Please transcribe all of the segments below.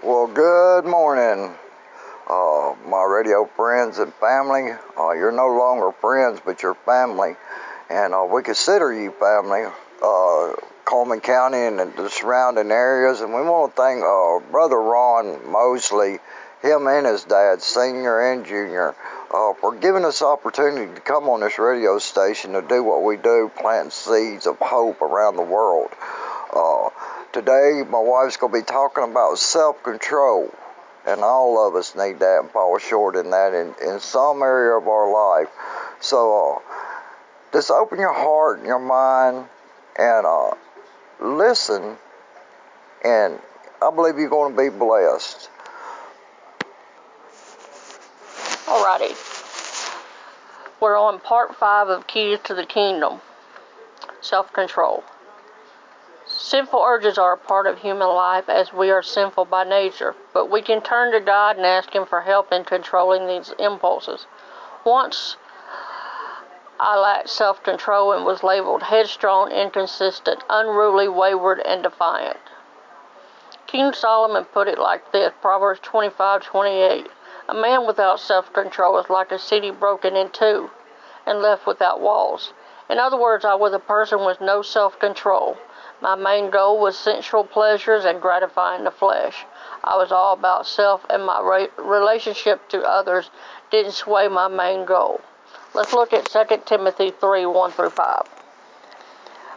Well, good morning, uh, my radio friends and family. Uh, you're no longer friends, but you're family, and uh, we consider you family. Uh, Coleman County and the surrounding areas, and we want to thank uh, Brother Ron Mosley, him and his dad, senior and junior, uh, for giving us opportunity to come on this radio station to do what we do, plant seeds of hope around the world. Today, my wife's going to be talking about self-control, and all of us need that and fall short in that in, in some area of our life. So, uh, just open your heart and your mind and uh, listen, and I believe you're going to be blessed. Alrighty. We're on part five of Keys to the Kingdom Self Control. Sinful urges are a part of human life as we are sinful by nature, but we can turn to God and ask Him for help in controlling these impulses. Once I lacked self control and was labeled headstrong, inconsistent, unruly, wayward, and defiant. King Solomon put it like this Proverbs 25 28. A man without self control is like a city broken in two and left without walls. In other words, I was a person with no self control. My main goal was sensual pleasures and gratifying the flesh. I was all about self, and my relationship to others didn't sway my main goal. Let's look at 2 Timothy 3 1 through 5.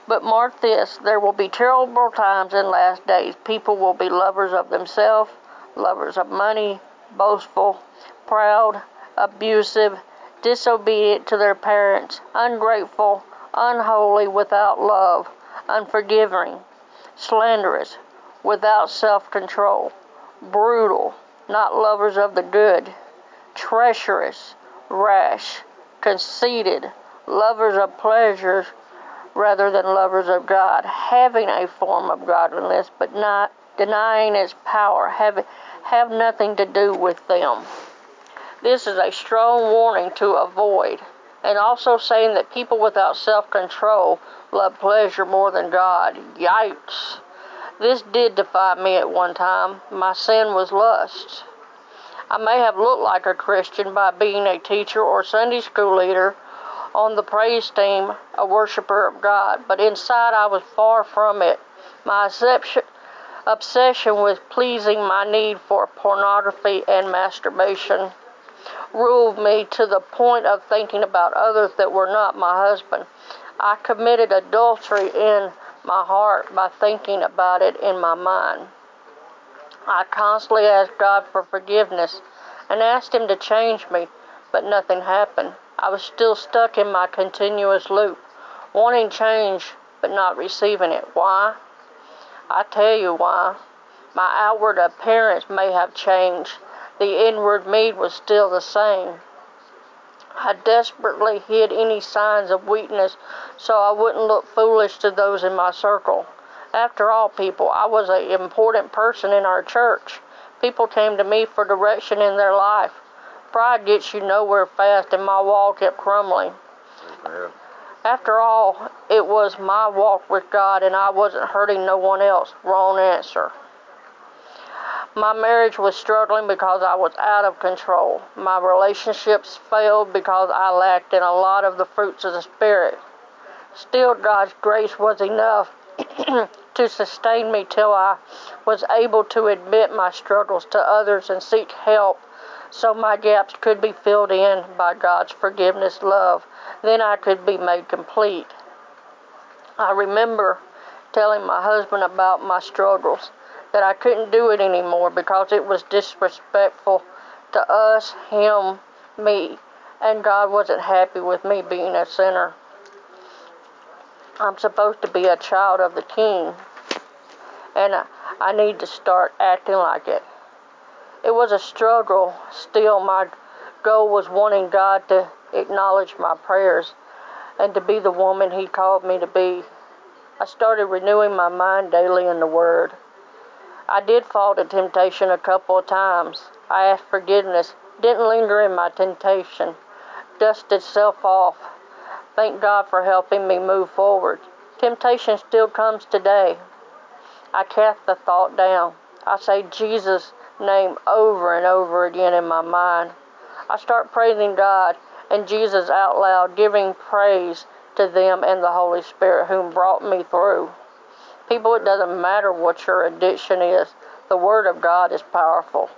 But mark this there will be terrible times in last days. People will be lovers of themselves, lovers of money, boastful, proud, abusive, disobedient to their parents, ungrateful, unholy, without love, unforgiving, slanderous, without self control, brutal, not lovers of the good, treacherous, rash conceited, lovers of pleasures rather than lovers of God, having a form of godliness but not denying its power, have, have nothing to do with them. This is a strong warning to avoid, and also saying that people without self control love pleasure more than God. Yikes! This did defy me at one time. My sin was lust. I may have looked like a Christian by being a teacher or Sunday school leader on the praise team, a worshiper of God, but inside I was far from it. My obsession with pleasing my need for pornography and masturbation ruled me to the point of thinking about others that were not my husband. I committed adultery in my heart by thinking about it in my mind. I constantly asked God for forgiveness and asked Him to change me, but nothing happened. I was still stuck in my continuous loop, wanting change but not receiving it. Why? I tell you why. My outward appearance may have changed, the inward me was still the same. I desperately hid any signs of weakness so I wouldn't look foolish to those in my circle. After all, people, I was an important person in our church. People came to me for direction in their life. Pride gets you nowhere fast, and my wall kept crumbling. Amen. After all, it was my walk with God, and I wasn't hurting no one else. Wrong answer. My marriage was struggling because I was out of control. My relationships failed because I lacked in a lot of the fruits of the Spirit. Still, God's grace was enough to sustain me till I was able to admit my struggles to others and seek help so my gaps could be filled in by God's forgiveness love. Then I could be made complete. I remember telling my husband about my struggles, that I couldn't do it anymore because it was disrespectful to us, him, me, and God wasn't happy with me being a sinner. I'm supposed to be a child of the King, and I, need to start acting like it. It was a struggle. Still, my goal was wanting God to acknowledge my prayers and to be the woman He called me to be. I started renewing my mind daily in the Word. I did fall to temptation a couple of times. I asked forgiveness, didn't linger in my temptation, dusted self off, Thank God for helping me move forward. Temptation still comes today. I cast the thought down. I say Jesus' name over and over again in my mind. I start praising God and Jesus out loud, giving praise to them and the Holy Spirit whom brought me through. People, it doesn't matter what your addiction is, the Word of God is powerful.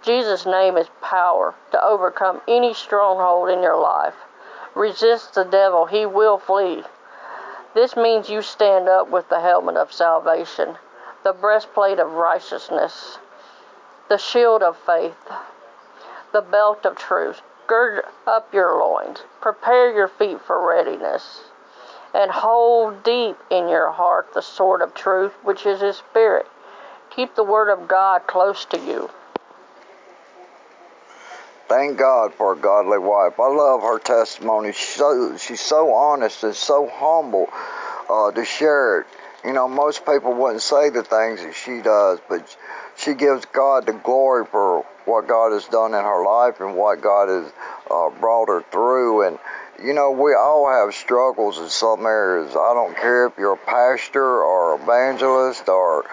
Jesus' name is power to overcome any stronghold in your life. Resist the devil, he will flee. This means you stand up with the helmet of salvation, the breastplate of righteousness, the shield of faith, the belt of truth. Gird up your loins, prepare your feet for readiness, and hold deep in your heart the sword of truth, which is His Spirit. Keep the Word of God close to you. Thank God for a godly wife. I love her testimony. She's so, she's so honest and so humble uh, to share it. You know, most people wouldn't say the things that she does, but she gives God the glory for what God has done in her life and what God has uh, brought her through. And, you know, we all have struggles in some areas. I don't care if you're a pastor or evangelist or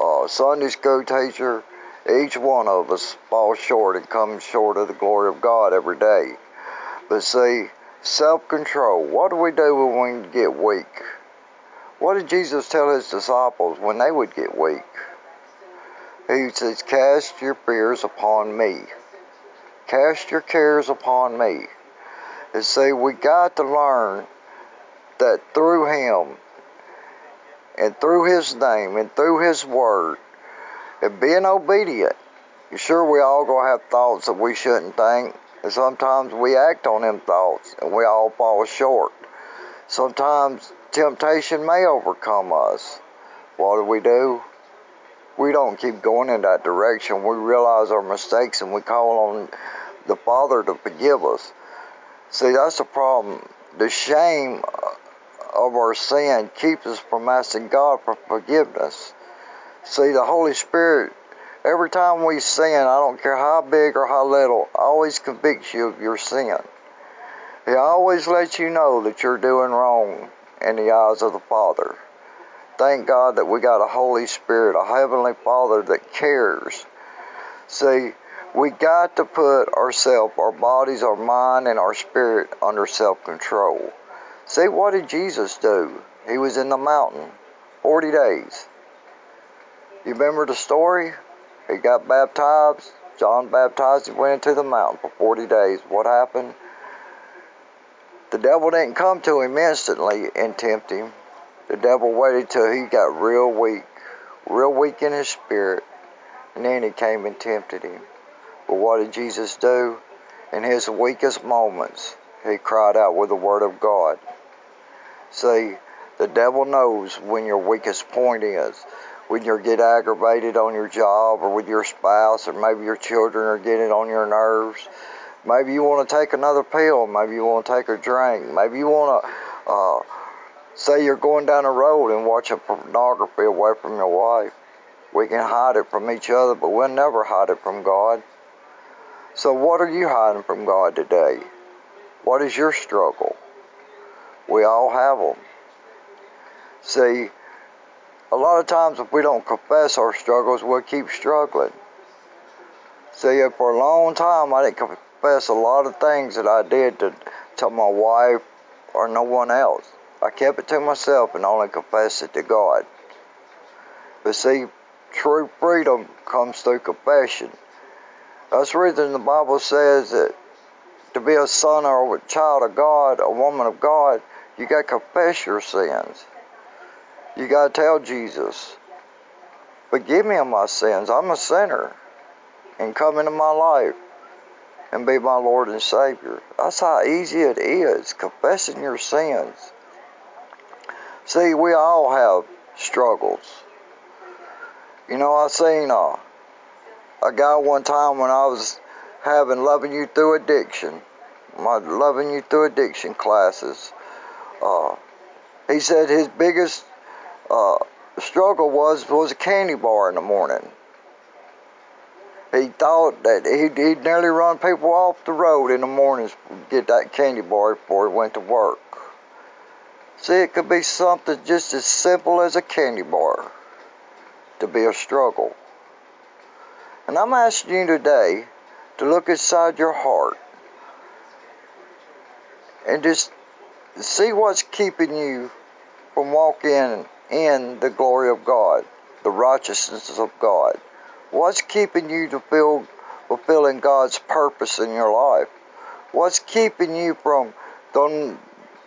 a Sunday school teacher each one of us falls short and comes short of the glory of God every day. But see, self control. What do we do when we get weak? What did Jesus tell his disciples when they would get weak? He says, Cast your fears upon me. Cast your cares upon me. And see, we got to learn that through him and through his name and through his word, and being obedient. Sure, we all gonna have thoughts that we shouldn't think, and sometimes we act on them thoughts, and we all fall short. Sometimes temptation may overcome us. What do we do? We don't keep going in that direction. We realize our mistakes and we call on the Father to forgive us. See, that's the problem. The shame of our sin keeps us from asking God for forgiveness. See, the Holy Spirit, every time we sin, I don't care how big or how little, always convicts you of your sin. He always lets you know that you're doing wrong in the eyes of the Father. Thank God that we got a Holy Spirit, a Heavenly Father that cares. See, we got to put ourselves, our bodies, our mind, and our spirit under self control. See, what did Jesus do? He was in the mountain 40 days. You remember the story? He got baptized. John baptized He went into the mountain for 40 days. What happened? The devil didn't come to him instantly and tempt him. The devil waited till he got real weak, real weak in his spirit, and then he came and tempted him. But what did Jesus do? In his weakest moments, he cried out with the word of God. See, the devil knows when your weakest point is when you get aggravated on your job or with your spouse or maybe your children are getting on your nerves. Maybe you want to take another pill. Maybe you want to take a drink. Maybe you want to uh, say you're going down the road and watching pornography away from your wife. We can hide it from each other, but we'll never hide it from God. So, what are you hiding from God today? What is your struggle? We all have them. See, a lot of times if we don't confess our struggles, we'll keep struggling. See, for a long time, I didn't confess a lot of things that I did to, to my wife or no one else. I kept it to myself and only confessed it to God. But see, true freedom comes through confession. That's the reason the Bible says that to be a son or a child of God, a woman of God, you got to confess your sins. You got to tell Jesus, forgive me of my sins. I'm a sinner. And come into my life and be my Lord and Savior. That's how easy it is, confessing your sins. See, we all have struggles. You know, I seen a, a guy one time when I was having Loving You Through Addiction, my Loving You Through Addiction classes. Uh, he said his biggest uh, struggle was was a candy bar in the morning. He thought that he'd, he'd nearly run people off the road in the mornings get that candy bar before he went to work. See, it could be something just as simple as a candy bar to be a struggle. And I'm asking you today to look inside your heart and just see what's keeping you from walking in the glory of God, the righteousness of God. What's keeping you to feel fulfilling God's purpose in your life? What's keeping you from the,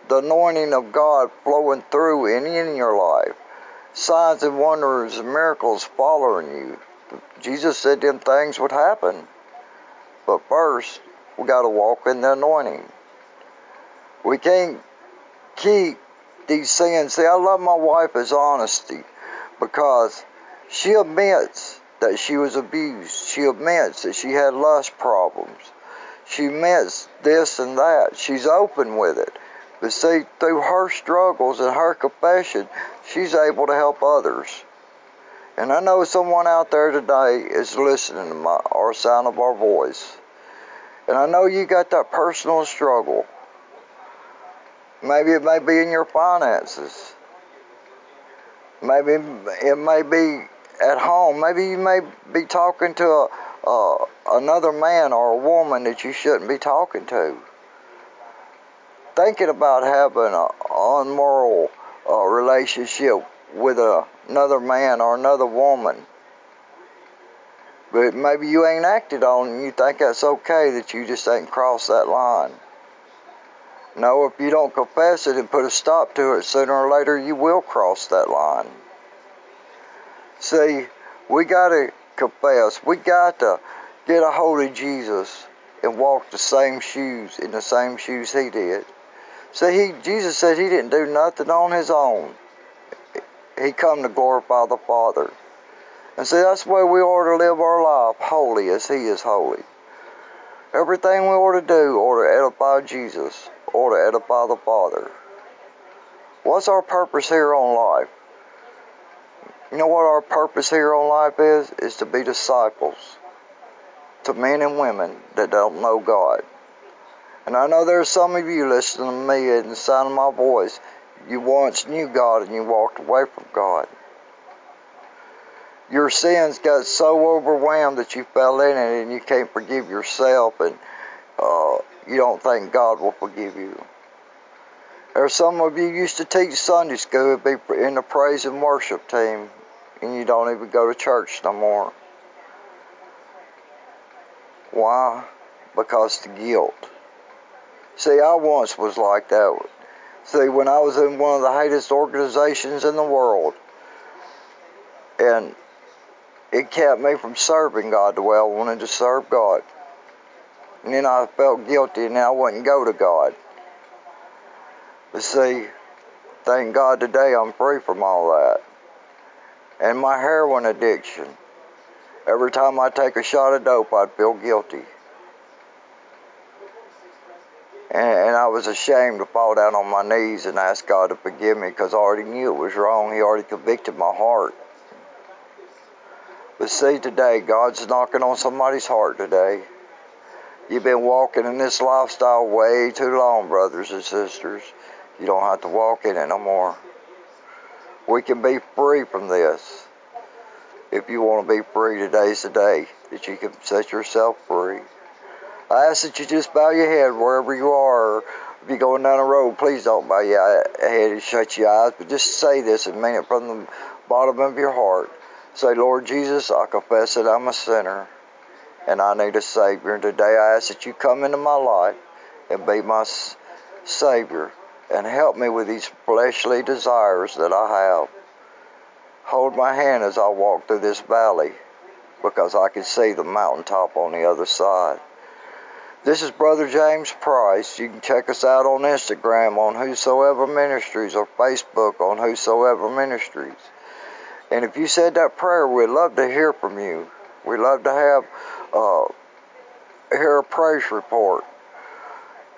the anointing of God flowing through and in your life? Signs and wonders and miracles following you. Jesus said them things would happen. But first, we got to walk in the anointing. We can't keep these sins. See, I love my wife as honesty because she admits that she was abused. She admits that she had lust problems. She admits this and that. She's open with it. But see, through her struggles and her confession, she's able to help others. And I know someone out there today is listening to my, our sound of our voice. And I know you got that personal struggle. Maybe it may be in your finances. Maybe it may be at home. Maybe you may be talking to a, another man or a woman that you shouldn't be talking to. Thinking about having an unmoral uh, relationship with a, another man or another woman. But maybe you ain't acted on and you think that's okay that you just ain't crossed that line. No, if you don't confess it and put a stop to it, sooner or later you will cross that line. See, we got to confess. We got to get a hold of Jesus and walk the same shoes in the same shoes he did. See, he, Jesus said he didn't do nothing on his own. He come to glorify the Father. And see, that's the way we ought to live our life, holy as he is holy. Everything we ought to do ought to edify Jesus, ought to edify the Father. What's our purpose here on life? You know what our purpose here on life is? Is to be disciples to men and women that don't know God. And I know there's some of you listening to me and the sound of my voice. You once knew God and you walked away from God. Your sins got so overwhelmed that you fell in it and you can't forgive yourself and uh, you don't think God will forgive you. Or some of you used to teach Sunday school, and be in the praise and worship team, and you don't even go to church no more. Why? Because the guilt. See, I once was like that. See, when I was in one of the hatest organizations in the world, and it kept me from serving God the way I wanted to serve God. And then I felt guilty and I wouldn't go to God. But see, thank God today I'm free from all that and my heroin addiction. Every time I take a shot of dope, I'd feel guilty. And, and, I was ashamed to fall down on my knees and ask God to forgive me because I already knew it was wrong. He already convicted my heart. But see, today, God's knocking on somebody's heart today. You've been walking in this lifestyle way too long, brothers and sisters. You don't have to walk in it no more. We can be free from this. If you want to be free, today's the day that you can set yourself free. I ask that you just bow your head wherever you are. If you're going down the road, please don't bow your head and shut your eyes, but just say this and mean it from the bottom of your heart. Say, Lord Jesus, I confess that I'm a sinner and I need a Savior. And today I ask that you come into my life and be my Savior and help me with these fleshly desires that I have. Hold my hand as I walk through this valley because I can see the mountaintop on the other side. This is Brother James Price. You can check us out on Instagram on Whosoever Ministries or Facebook on Whosoever Ministries. And if you said that prayer, we'd love to hear from you. We'd love to have uh, hear a praise report.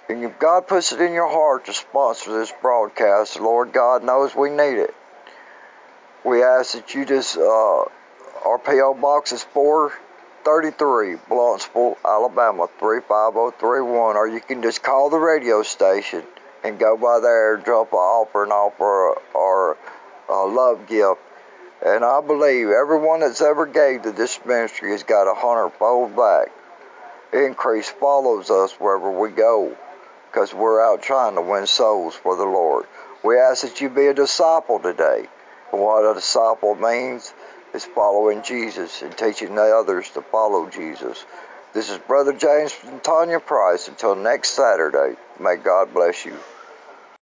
And if God puts it in your heart to sponsor this broadcast, Lord God knows we need it. We ask that you just, uh, our P.O. Box is 433, Blountsville, Alabama, 35031, or you can just call the radio station and go by there and drop an offer and offer or a love gift And I believe everyone that's ever gave to this ministry has got a hundredfold back. Increase follows us wherever we go because we're out trying to win souls for the Lord. We ask that you be a disciple today. And what a disciple means is following Jesus and teaching the others to follow Jesus. This is Brother James and Tanya Price. Until next Saturday, may God bless you.